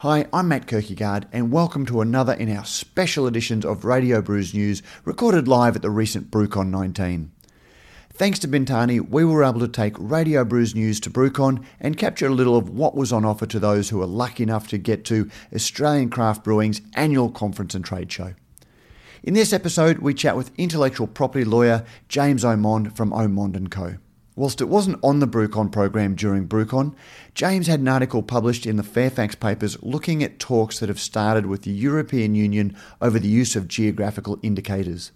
Hi, I'm Matt Kirkegaard, and welcome to another in our special editions of Radio Brews News, recorded live at the recent BrewCon 19. Thanks to Bintani, we were able to take Radio Brews News to BrewCon and capture a little of what was on offer to those who were lucky enough to get to Australian Craft Brewing's annual conference and trade show. In this episode, we chat with intellectual property lawyer James Omond from Omond & Co. Whilst it wasn't on the BrewCon program during BrewCon, James had an article published in the Fairfax papers looking at talks that have started with the European Union over the use of geographical indicators.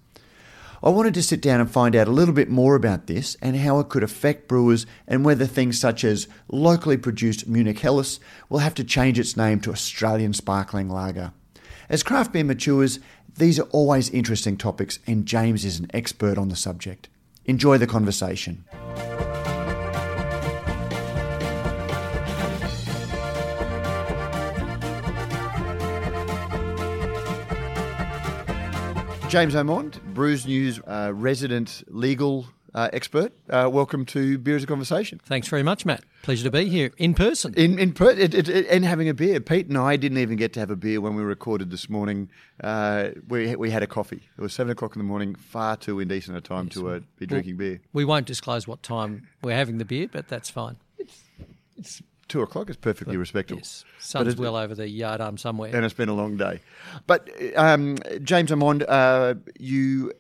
I wanted to sit down and find out a little bit more about this and how it could affect brewers and whether things such as locally produced Munich Helles will have to change its name to Australian Sparkling Lager. As craft beer matures, these are always interesting topics, and James is an expert on the subject. Enjoy the conversation. James Omond, Brews News uh, resident legal uh, expert. Uh, welcome to Beer as a Conversation. Thanks very much, Matt. Pleasure to be here in person. In in per- it, it, it, and having a beer. Pete and I didn't even get to have a beer when we recorded this morning. Uh, we we had a coffee. It was seven o'clock in the morning. Far too indecent a time yes, to uh, be drinking well, beer. We won't disclose what time we're having the beer, but that's fine. It's, it's two o'clock. is perfectly respectable. Yes, sun's well over the yard arm somewhere, and it's been a long day. But um, James Omond, uh, you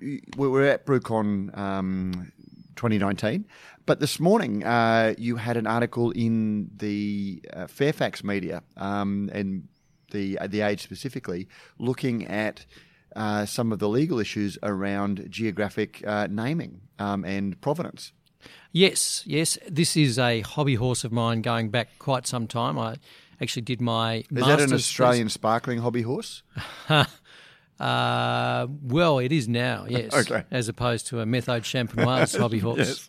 we were at BrewCon um, 2019, but this morning uh, you had an article in the uh, Fairfax media um, and the uh, the Age specifically, looking at uh, some of the legal issues around geographic uh, naming um, and provenance. Yes, yes, this is a hobby horse of mine going back quite some time. I actually did my. Is that an Australian sparkling hobby horse? Uh, well, it is now, yes. okay. As opposed to a methode champenoise hobby horse. yes.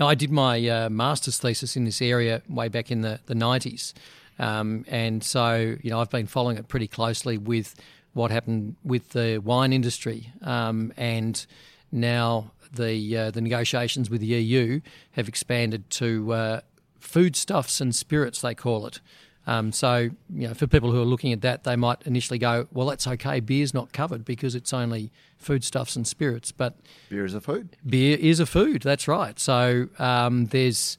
Now, I did my uh, master's thesis in this area way back in the, the 90s. Um, and so, you know, I've been following it pretty closely with what happened with the wine industry. Um, and now the, uh, the negotiations with the EU have expanded to uh, foodstuffs and spirits, they call it. Um, so, you know, for people who are looking at that, they might initially go, "Well, that's okay. Beer's not covered because it's only foodstuffs and spirits." But beer is a food. Beer is a food. That's right. So um, there's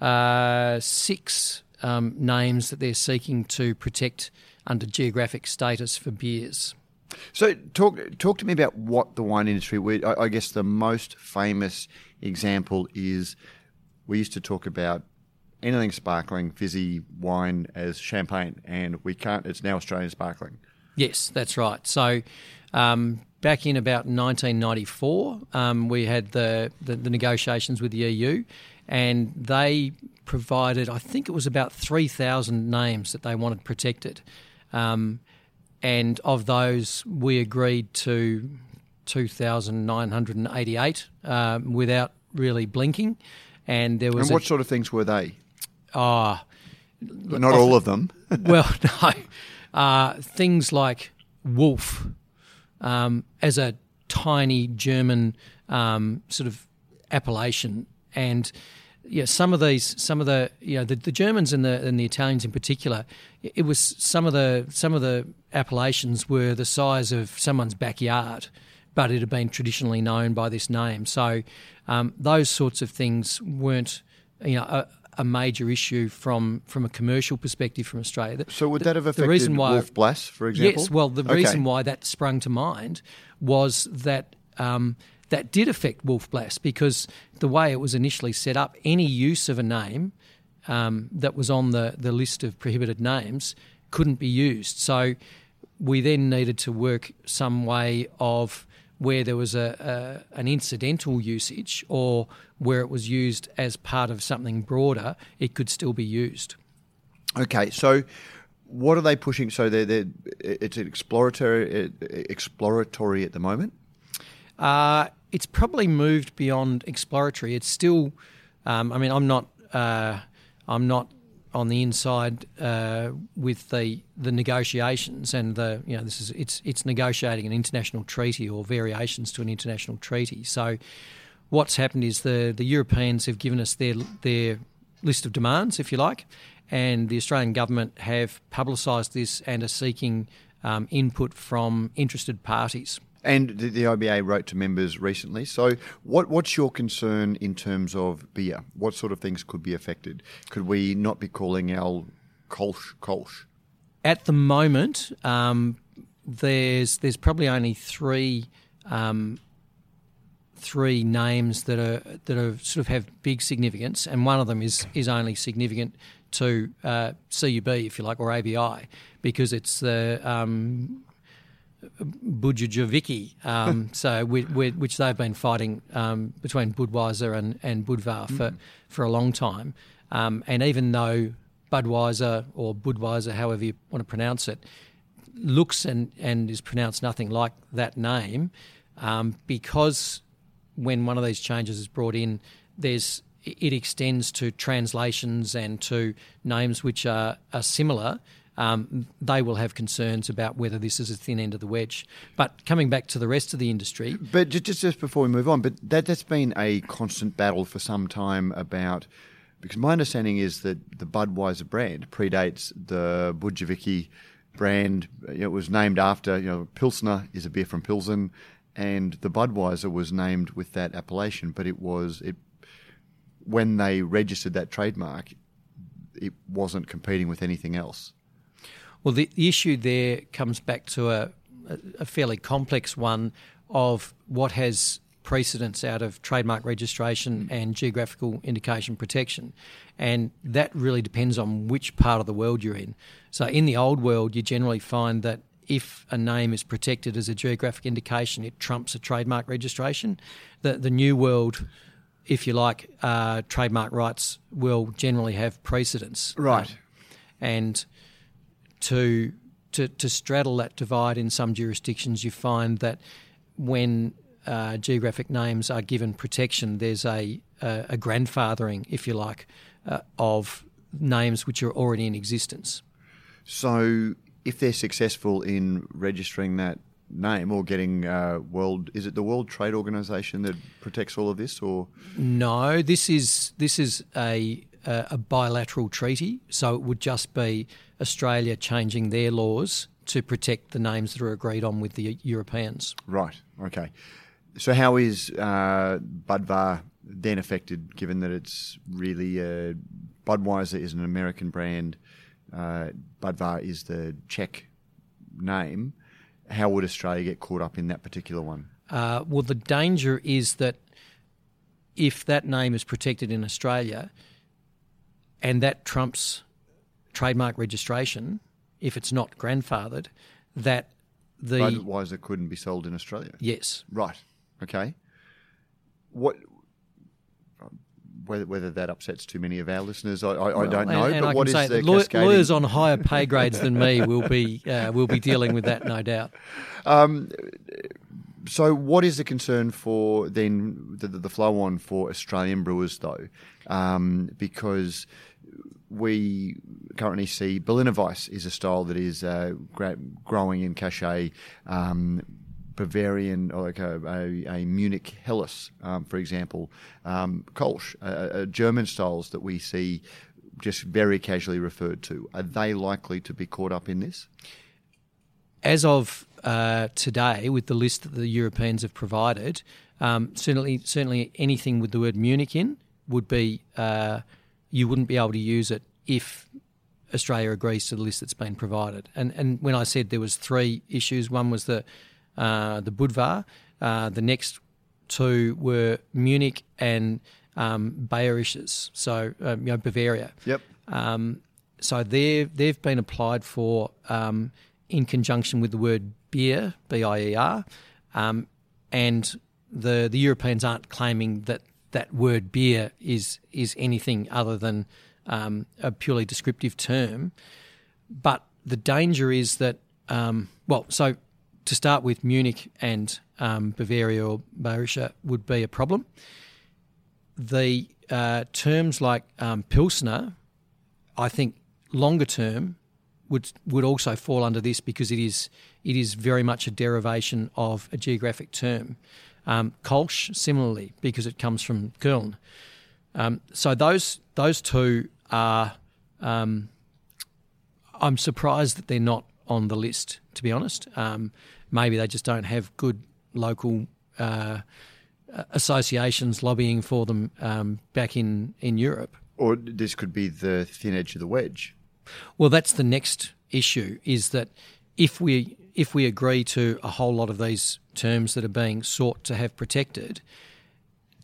uh, six um, names that they're seeking to protect under geographic status for beers. So, talk talk to me about what the wine industry. I, I guess the most famous example is we used to talk about anything sparkling, fizzy wine as champagne, and we can't. It's now Australian sparkling. Yes, that's right. So. Um, back in about 1994, um, we had the, the, the, negotiations with the EU, and they provided, I think it was about 3,000 names that they wanted protected. Um, and of those, we agreed to 2,988 uh, without really blinking. And there was. And what a, sort of things were they? Ah, uh, not all of them. well, no. Uh, things like wolf um, as a tiny German um, sort of appellation, and yeah, some of these, some of the, you know, the, the Germans and the and the Italians in particular, it was some of the some of the appellations were the size of someone's backyard, but it had been traditionally known by this name. So um, those sorts of things weren't, you know, a major issue from from a commercial perspective from Australia. So would that have affected the reason why, Wolf Blass, for example? Yes. Well, the okay. reason why that sprung to mind was that. Um, that did affect Wolf Blass because the way it was initially set up, any use of a name um, that was on the, the list of prohibited names couldn't be used. So we then needed to work some way of where there was a, a, an incidental usage or where it was used as part of something broader, it could still be used. Okay, so what are they pushing? So they're, they're it's exploratory exploratory at the moment. Uh, it's probably moved beyond exploratory. It's still, um, I mean, I'm not, uh, I'm not on the inside uh, with the the negotiations and the you know this is it's it's negotiating an international treaty or variations to an international treaty. So what's happened is the the Europeans have given us their their list of demands, if you like, and the Australian government have publicised this and are seeking um, input from interested parties. And the, the, IBA wrote to members recently. So, what, what's your concern in terms of beer? What sort of things could be affected? Could we not be calling our Kolsch Kolsch? At the moment, um, there's there's probably only three um, three names that are that are sort of have big significance, and one of them is is only significant to uh, CUB, if you like, or ABI, because it's the um, Budjaviki, um, so we, we, which they've been fighting um, between Budweiser and, and Budvar for, mm. for a long time. Um, and even though Budweiser or Budweiser, however you want to pronounce it, looks and, and is pronounced nothing like that name, um, because when one of these changes is brought in, there's it extends to translations and to names which are, are similar um, they will have concerns about whether this is a thin end of the wedge. But coming back to the rest of the industry. But just, just before we move on, but that, that's been a constant battle for some time about. Because my understanding is that the Budweiser brand predates the Budjaviki brand. It was named after, you know, Pilsner is a beer from Pilsen, and the Budweiser was named with that appellation, but it was it when they registered that trademark, it wasn't competing with anything else. Well, the, the issue there comes back to a, a fairly complex one of what has precedence out of trademark registration and geographical indication protection. And that really depends on which part of the world you're in. So, in the old world, you generally find that if a name is protected as a geographic indication, it trumps a trademark registration. The, the new world, if you like, uh, trademark rights will generally have precedence. Right. Um, and to to, to straddle that divide in some jurisdictions, you find that when uh, geographic names are given protection, there's a, a, a grandfathering, if you like, uh, of names which are already in existence. So, if they're successful in registering that name or getting uh, world, is it the World Trade Organization that protects all of this, or no? This is this is a a bilateral treaty, so it would just be Australia changing their laws to protect the names that are agreed on with the Europeans. Right. Okay. So how is uh, Budvar then affected, given that it's really uh, Budweiser is an American brand, uh, Budvar is the Czech name? How would Australia get caught up in that particular one? Uh, well, the danger is that if that name is protected in Australia, and that trumps trademark registration if it's not grandfathered. That the Budweiser couldn't be sold in Australia. Yes. Right. Okay. What? Whether, whether that upsets too many of our listeners, I, I, well, I don't know. And, and but what is the law, lawyers on higher pay grades than me will be uh, will be dealing with that, no doubt. Um, so, what is the concern for then the, the flow on for Australian brewers, though? Um, because we currently see Berliner Weiss is a style that is uh, growing in cachet. Um, Bavarian, like a, a, a Munich Helles, um, for example, um, Kolsch, uh, German styles that we see just very casually referred to. Are they likely to be caught up in this? As of uh, today, with the list that the Europeans have provided, um, certainly, certainly anything with the word Munich in would be uh, you wouldn't be able to use it if Australia agrees to the list that's been provided. And and when I said there was three issues, one was the uh, the Budvar, uh, the next two were Munich and um, Bayerisches, so um, you know Bavaria. Yep. Um, so they they've been applied for um, in conjunction with the word beer, B I E R, um, and the the Europeans aren't claiming that that word beer is is anything other than um, a purely descriptive term. But the danger is that, um, well, so to start with, Munich and um, Bavaria or Bayerischer would be a problem. The uh, terms like um, Pilsner, I think longer term would would also fall under this because it is it is very much a derivation of a geographic term. Um, Kolsch, similarly, because it comes from Köln. Um, so those those two are um, I'm surprised that they're not on the list. To be honest, um, maybe they just don't have good local uh, associations lobbying for them um, back in in Europe. Or this could be the thin edge of the wedge. Well, that's the next issue. Is that if we if we agree to a whole lot of these terms that are being sought to have protected,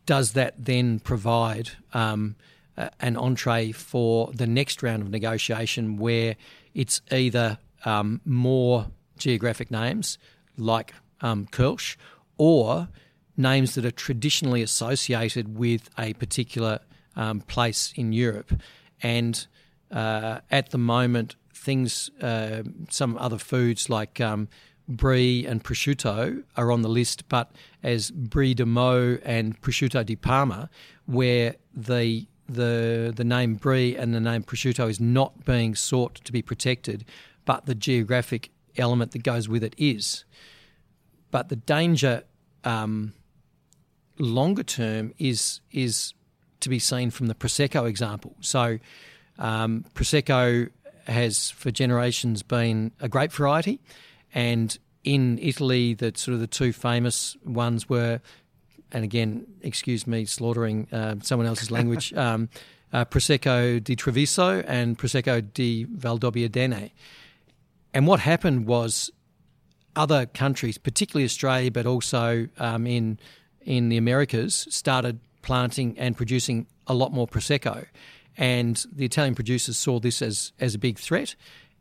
does that then provide um, an entree for the next round of negotiation where it's either um, more geographic names like um, Kölsch or names that are traditionally associated with a particular um, place in Europe. And uh, at the moment, things, uh, some other foods like um, brie and prosciutto are on the list, but as brie de Meaux and prosciutto di Parma, where the the the name brie and the name prosciutto is not being sought to be protected, but the geographic element that goes with it is. But the danger um, longer term is is to be seen from the prosecco example. So um, prosecco has for generations been a grape variety, and in Italy, the sort of the two famous ones were, and again, excuse me, slaughtering uh, someone else's language. Um, uh, Prosecco di Treviso and Prosecco di Valdobbiadene. And what happened was other countries, particularly Australia, but also um, in in the Americas, started planting and producing a lot more prosecco, and the Italian producers saw this as as a big threat,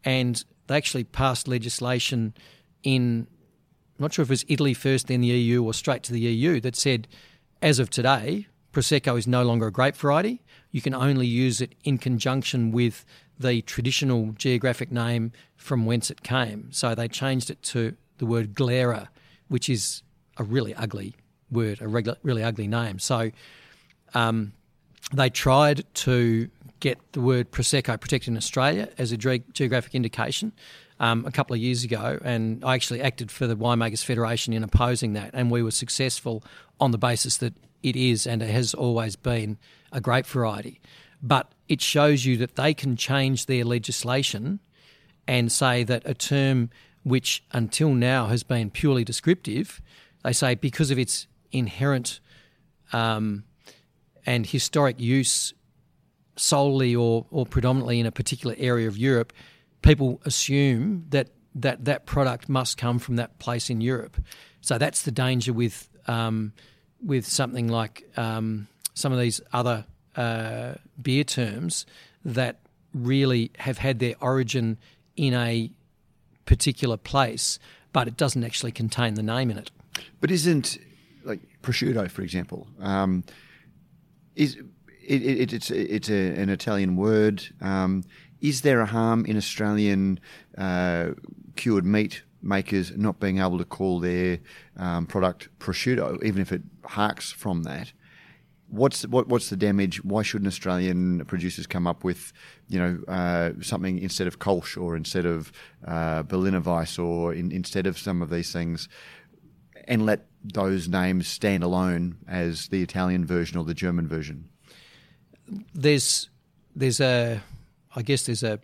and they actually passed legislation in. I'm not sure if it was Italy first, then the EU, or straight to the EU that said, as of today, prosecco is no longer a grape variety. You can only use it in conjunction with the traditional geographic name from whence it came. So they changed it to the word glera, which is a really ugly word, a really ugly name. So um, they tried to get the word Prosecco protected in Australia as a geographic indication um, a couple of years ago, and I actually acted for the Winemakers Federation in opposing that, and we were successful on the basis that it is and it has always been a grape variety. But it shows you that they can change their legislation and say that a term which until now has been purely descriptive, they say because of its inherent um, and historic use solely or, or predominantly in a particular area of Europe, people assume that, that that product must come from that place in Europe. So that's the danger with um, with something like um, some of these other uh, beer terms that really have had their origin in a particular place, but it doesn't actually contain the name in it. But isn't like prosciutto, for example, um, is it, it, it's it's a, an Italian word. Um, is there a harm in Australian uh, cured meat makers not being able to call their um, product prosciutto, even if it harks from that? What's what, what's the damage? Why shouldn't Australian producers come up with, you know, uh, something instead of Kolsch or instead of uh, Berliner Weiss or in, instead of some of these things, and let those names stand alone as the Italian version or the German version? There's there's a I guess there's a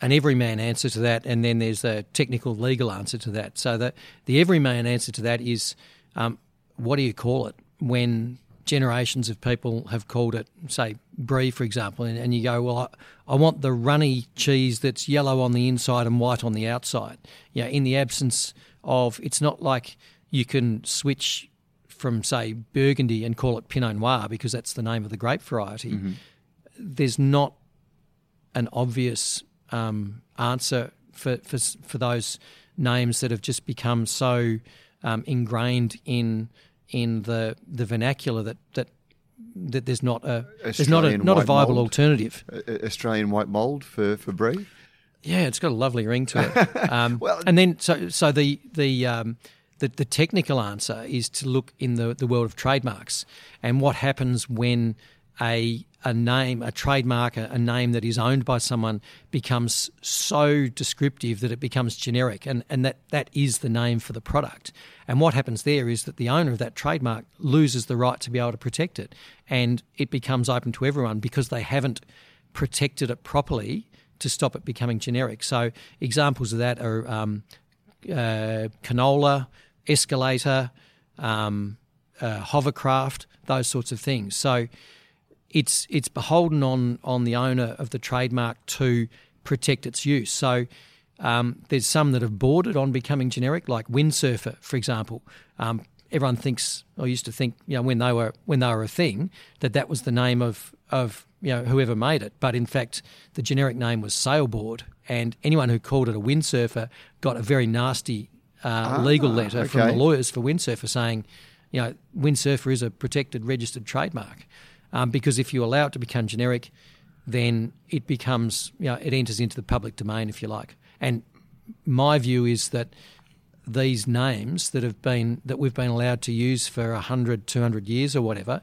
an everyman answer to that, and then there's a technical legal answer to that. So the the everyman answer to that is, um, what do you call it when generations of people have called it, say, brie, for example, and, and you go, well, I, I, want the runny cheese that's yellow on the inside and white on the outside. You know, in the absence of, it's not like you can switch from, say, Burgundy and call it Pinot Noir because that's the name of the grape variety. Mm-hmm. There's not an obvious um, answer for, for for those names that have just become so um, ingrained in in the the vernacular that that that there's not a Australian there's not a not a viable mold, alternative. Australian white mold for for brie. Yeah, it's got a lovely ring to it. Um, well, and then so so the the um, the, the technical answer is to look in the, the world of trademarks and what happens when a a name, a trademark, a, name that is owned by someone becomes so descriptive that it becomes generic, and, and that, that is the name for the product. And what happens there is that the owner of that trademark loses the right to be able to protect it, and it becomes open to everyone because they haven't protected it properly to stop it becoming generic. So examples of that are um, uh, canola, escalator, um, uh, hovercraft, those sorts of things. So it's it's beholden on on the owner of the trademark to protect its use. So um, there's some that have bordered on becoming generic, like windsurfer, for example. Um, everyone thinks, or used to think, you know, when they were when they were a thing, that that was the name of of you know whoever made it. But in fact, the generic name was sailboard, and anyone who called it a windsurfer got a very nasty ah, legal letter okay. from the lawyers for windsurfer saying, you know, windsurfer is a protected registered trademark. Um, because if you allow it to become generic, then it becomes, you know, it enters into the public domain, if you like. And my view is that these names that have been that we've been allowed to use for 100 200 years or whatever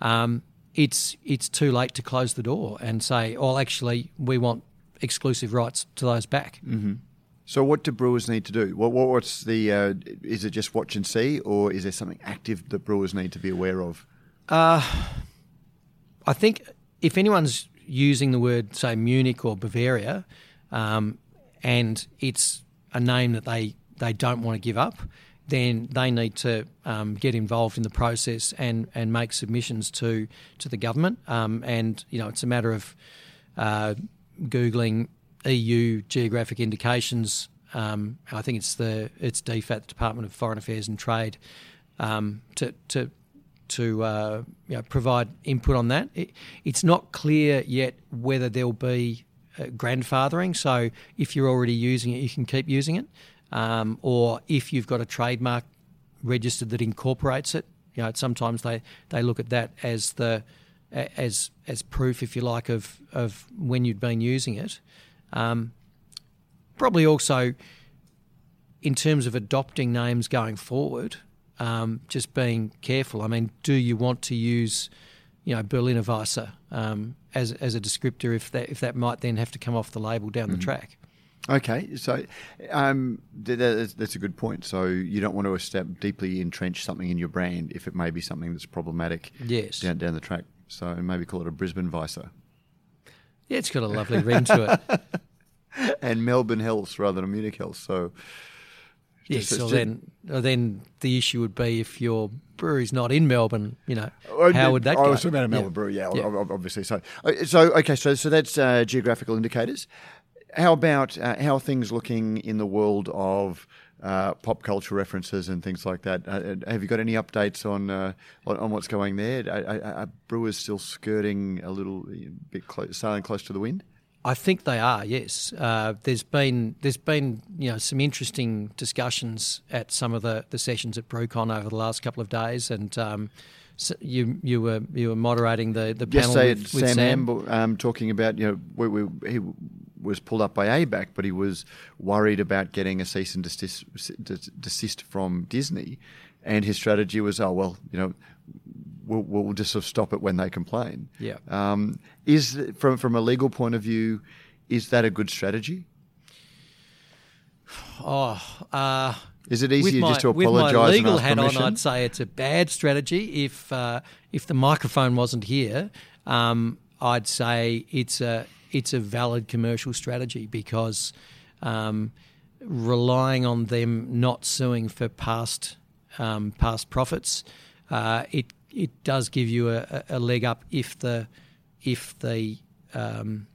um, it's it's too late to close the door and say oh actually we want exclusive rights to those back mm-hmm. So what do brewers need to do what, what's the uh, is it just watch and see or is there something active that brewers need to be aware of uh, I think if anyone's using the word say Munich or Bavaria um, and it's a name that they, they don't want to give up, then they need to um, get involved in the process and, and make submissions to to the government. Um, and you know, it's a matter of uh, googling EU geographic indications. Um, I think it's the it's DFAT, the Department of Foreign Affairs and Trade, um, to to to uh, you know, provide input on that. It, it's not clear yet whether there'll be uh, grandfathering. So if you're already using it, you can keep using it. Um, or if you've got a trademark registered that incorporates it, you know, sometimes they, they look at that as the as as proof, if you like, of of when you'd been using it. Um, probably also in terms of adopting names going forward, um, just being careful. I mean, do you want to use, you know, Berliner Weisse um, as as a descriptor if that if that might then have to come off the label down mm-hmm. the track? Okay, so um, that's, that's, a good point. So you don't want to step deeply entrench something in your brand if it may be something that's problematic. Yes. Down down the track. So maybe call it a Brisbane Weisse. Yeah, it's got a lovely ring to it. and Melbourne Helles rather than Munich Helles. So Yes, so then then the issue would be if your brewery's not in Melbourne, you know, oh, how would that I go? was talking about a Melbourne yeah. brewery, yeah, yeah, obviously. So, uh, so okay, so so that's uh, geographical indicators. How about uh, how are things looking in the world of uh, pop culture references and things like that? Uh, uh, have you got any updates on on, on, what's going there? Are, are, brewers still skirting a little bit close, sailing close to the wind? I think they are. Yes, uh, there's been there's been you know some interesting discussions at some of the, the sessions at BrewCon over the last couple of days, and um, so you you were you were moderating the the panel Yesterday with, with Sam, Sam. um, talking about you know we, we, he was pulled up by ABAC, but he was worried about getting a cease and desist, desist from Disney, and his strategy was oh well you know we'll, we'll just sort of stop it when they complain. Yeah. Um, is from from a legal point of view, is that a good strategy? Oh, uh, is it easier my, just to apologise? With my legal hat permission? on, I'd say it's a bad strategy. If uh, if the microphone wasn't here, um, I'd say it's a it's a valid commercial strategy because um, relying on them not suing for past um, past profits, uh, it it does give you a, a, leg up if the if the um,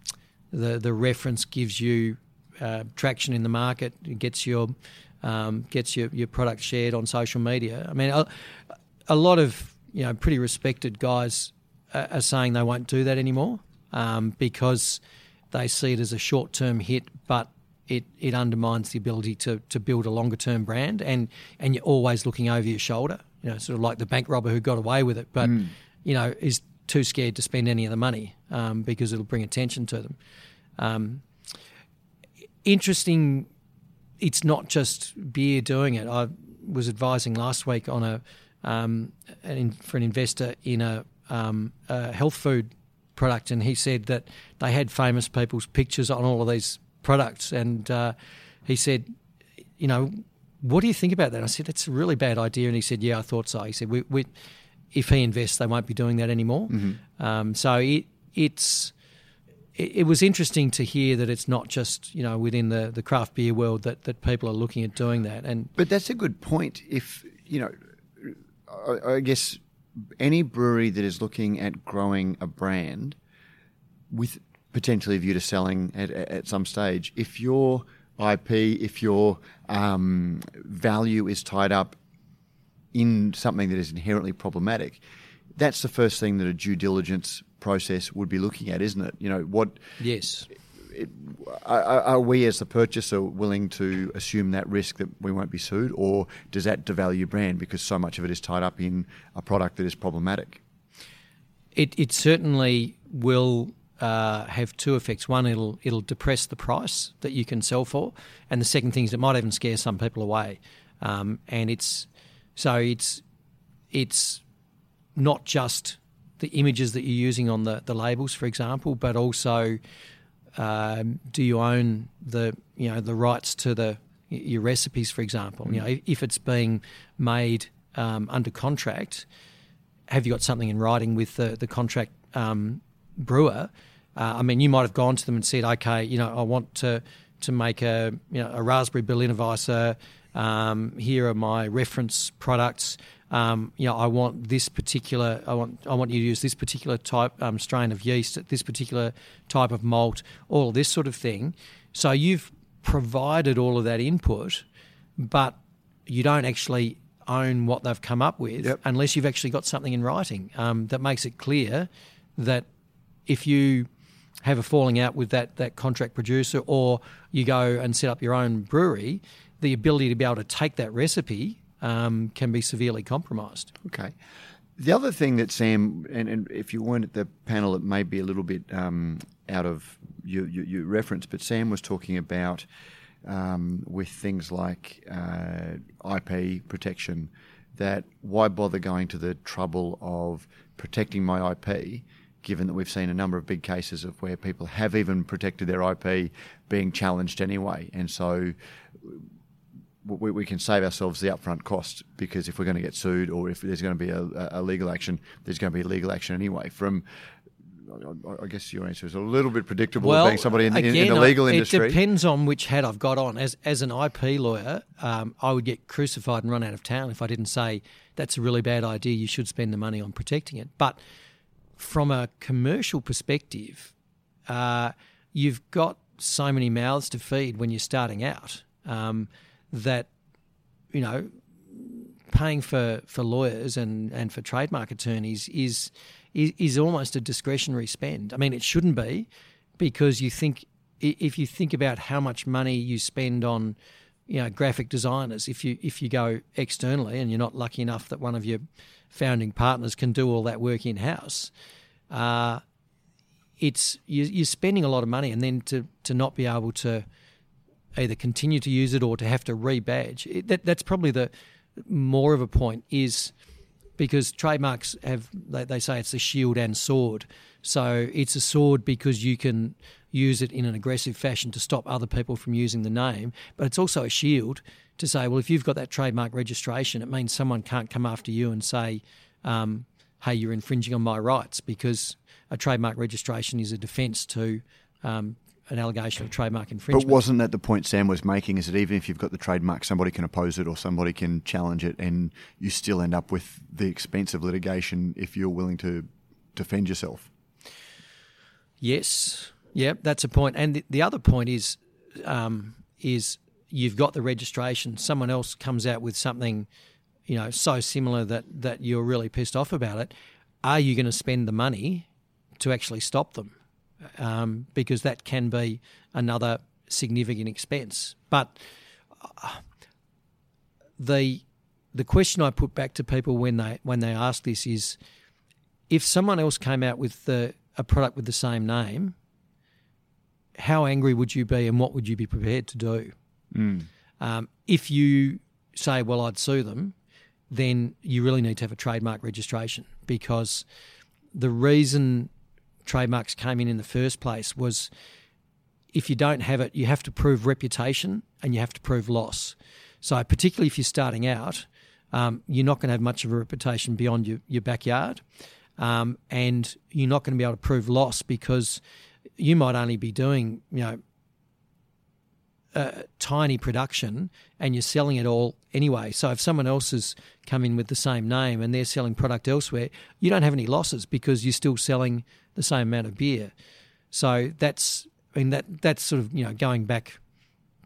the the reference gives you uh, traction in the market, it gets your um, gets your, your product shared on social media. I mean, a, a lot of you know pretty respected guys are, are saying they won't do that anymore um, because they see it as a short term hit, but it, it undermines the ability to, to build a longer term brand and, and you're always looking over your shoulder you know, sort of like the bank robber who got away with it, but mm. you know is too scared to spend any of the money um, because it'll bring attention to them. Um, interesting. It's not just beer doing it. I was advising last week on a, um, an, for an investor in a, um, a health food product, and he said that they had famous people's pictures on all of these products, and uh, he said, you know, what do you think about that? I said, that's a really bad idea. And he said, yeah, I thought so. He said, we, we, if he invests, they won't be doing that anymore. Mm-hmm. Um, so it, it's it, it, was interesting to hear that it's not just you know within the, the craft beer world that, that people are looking at doing that. And but that's a good point. If you know, I, I guess any brewery that is looking at growing a brand with potentially a view to selling at, at some stage, if your IP, if your um, value is tied up in something that is inherently problematic, that's the first thing that a due diligence process would be looking at, isn't it? You know what? Yes. It, are, are, we as the purchaser willing to assume that risk that we won't be sued, or does that devalue brand because so much of it is tied up in a product that is problematic? It, it certainly will uh, have two effects. One, it'll it'll depress the price that you can sell for, and the second thing is it might even scare some people away. Um, and it's so it's it's not just the images that you're using on the, the labels, for example, but also um, do you own the you know the rights to the your recipes, for example? Mm. You know, if it's being made um, under contract, have you got something in writing with the the contract um, brewer? Uh, I mean, you might have gone to them and said, okay, you know, I want to to make a you know a raspberry Berliner Weisse. Um, here are my reference products um, you know, I want this particular, I want, I want you to use this particular type um, strain of yeast, at this particular type of malt, all this sort of thing. So you've provided all of that input, but you don't actually own what they've come up with yep. unless you've actually got something in writing um, that makes it clear that if you have a falling out with that that contract producer or you go and set up your own brewery, the ability to be able to take that recipe um, can be severely compromised. Okay. The other thing that Sam, and, and, if you weren't at the panel, it may be a little bit um, out of your, your, your, reference, but Sam was talking about um, with things like uh, IP protection that why bother going to the trouble of protecting my IP given that we've seen a number of big cases of where people have even protected their IP being challenged anyway. And so we, we, can save ourselves the upfront cost because if we're going to get sued or if there's going to be a, a legal action, there's going to be legal action anyway. From I guess your answer is a little bit predictable well, being somebody in, again, in, the legal I, industry. It depends on which hat I've got on. As as an IP lawyer, um, I would get crucified and run out of town if I didn't say that's a really bad idea. You should spend the money on protecting it. But from a commercial perspective, uh, you've got so many mouths to feed when you're starting out. Um, that you know paying for, for lawyers and, and for trademark attorneys is, is is almost a discretionary spend. I mean, it shouldn't be because you think if you think about how much money you spend on you know graphic designers if you if you go externally and you're not lucky enough that one of your founding partners can do all that work in house uh, it's you, are spending a lot of money and then to to not be able to either continue to use it or to have to rebadge. It, that, that's probably the more of a point is because trademarks have they, they say it's a shield and sword. So it's a sword because you can use it in an aggressive fashion to stop other people from using the name, but it's also a shield to say, well, if you've got that trademark registration, it means someone can't come after you and say, um, hey, you're infringing on my rights because a trademark registration is a defence to um, an allegation of trademark infringement. But wasn't that the point Sam was making? Is that even if you've got the trademark, somebody can oppose it or somebody can challenge it, and you still end up with the expense of litigation if you're willing to defend yourself? Yes, yeah, that's a point. And the, the other point is, um, is you've got the registration. Someone else comes out with something, you know, so similar that that you're really pissed off about it. Are you going to spend the money to actually stop them? Um, because that can be another significant expense. But uh, the the question I put back to people when they when they ask this is, if someone else came out with the, a product with the same name, how angry would you be, and what would you be prepared to do? Mm. Um, if you say, "Well, I'd sue them," then you really need to have a trademark registration because the reason trademarks came in in the first place was if you don't have it, you have to prove reputation and you have to prove loss. So, particularly if you're starting out, um, you're not going to have much of a reputation beyond your, your backyard. Um, and you're not going to be able to prove loss because you might only be doing, you know, a tiny production and you're selling it all anyway. So if someone else has come in with the same name and they're selling product elsewhere, you don't have any losses because you're still selling the same amount of beer. So that's I mean that that's sort of you know going back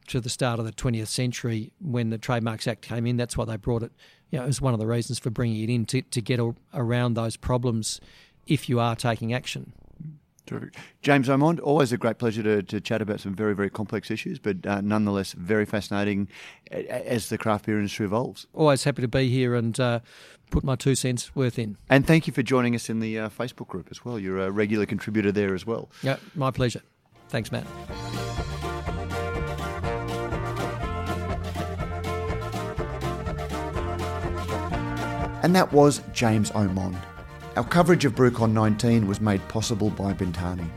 to the start of the 20th century when the Trademarks Act came in. That's why they brought it. You know, it was one of the reasons for bringing it in to, to get around those problems if you are taking action. Terrific. James Omond, always a great pleasure to, to chat about some very, very complex issues, but uh, nonetheless very fascinating as the craft beer industry evolves. Always happy to be here and uh, put my two cents worth in. And thank you for joining us in the uh, Facebook group as well. You're a regular contributor there as well. Yeah, my pleasure. Thanks, Matt. And that was James Omond. Our coverage of BrewCon 19 was made possible by Bintani,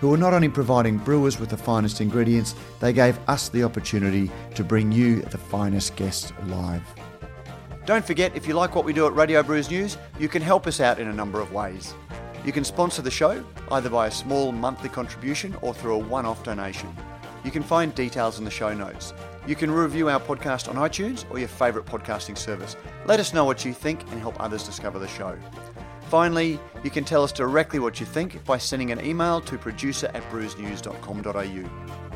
who were not only providing brewers with the finest ingredients, they gave us the opportunity to bring you the finest guests live. Don't forget, if you like what we do at Radio Brews News, you can help us out in a number of ways. You can sponsor the show either by a small monthly contribution or through a one off donation. You can find details in the show notes. You can review our podcast on iTunes or your favourite podcasting service. Let us know what you think and help others discover the show. Finally, you can tell us directly what you think by sending an email to producer at brewsnews.com.au.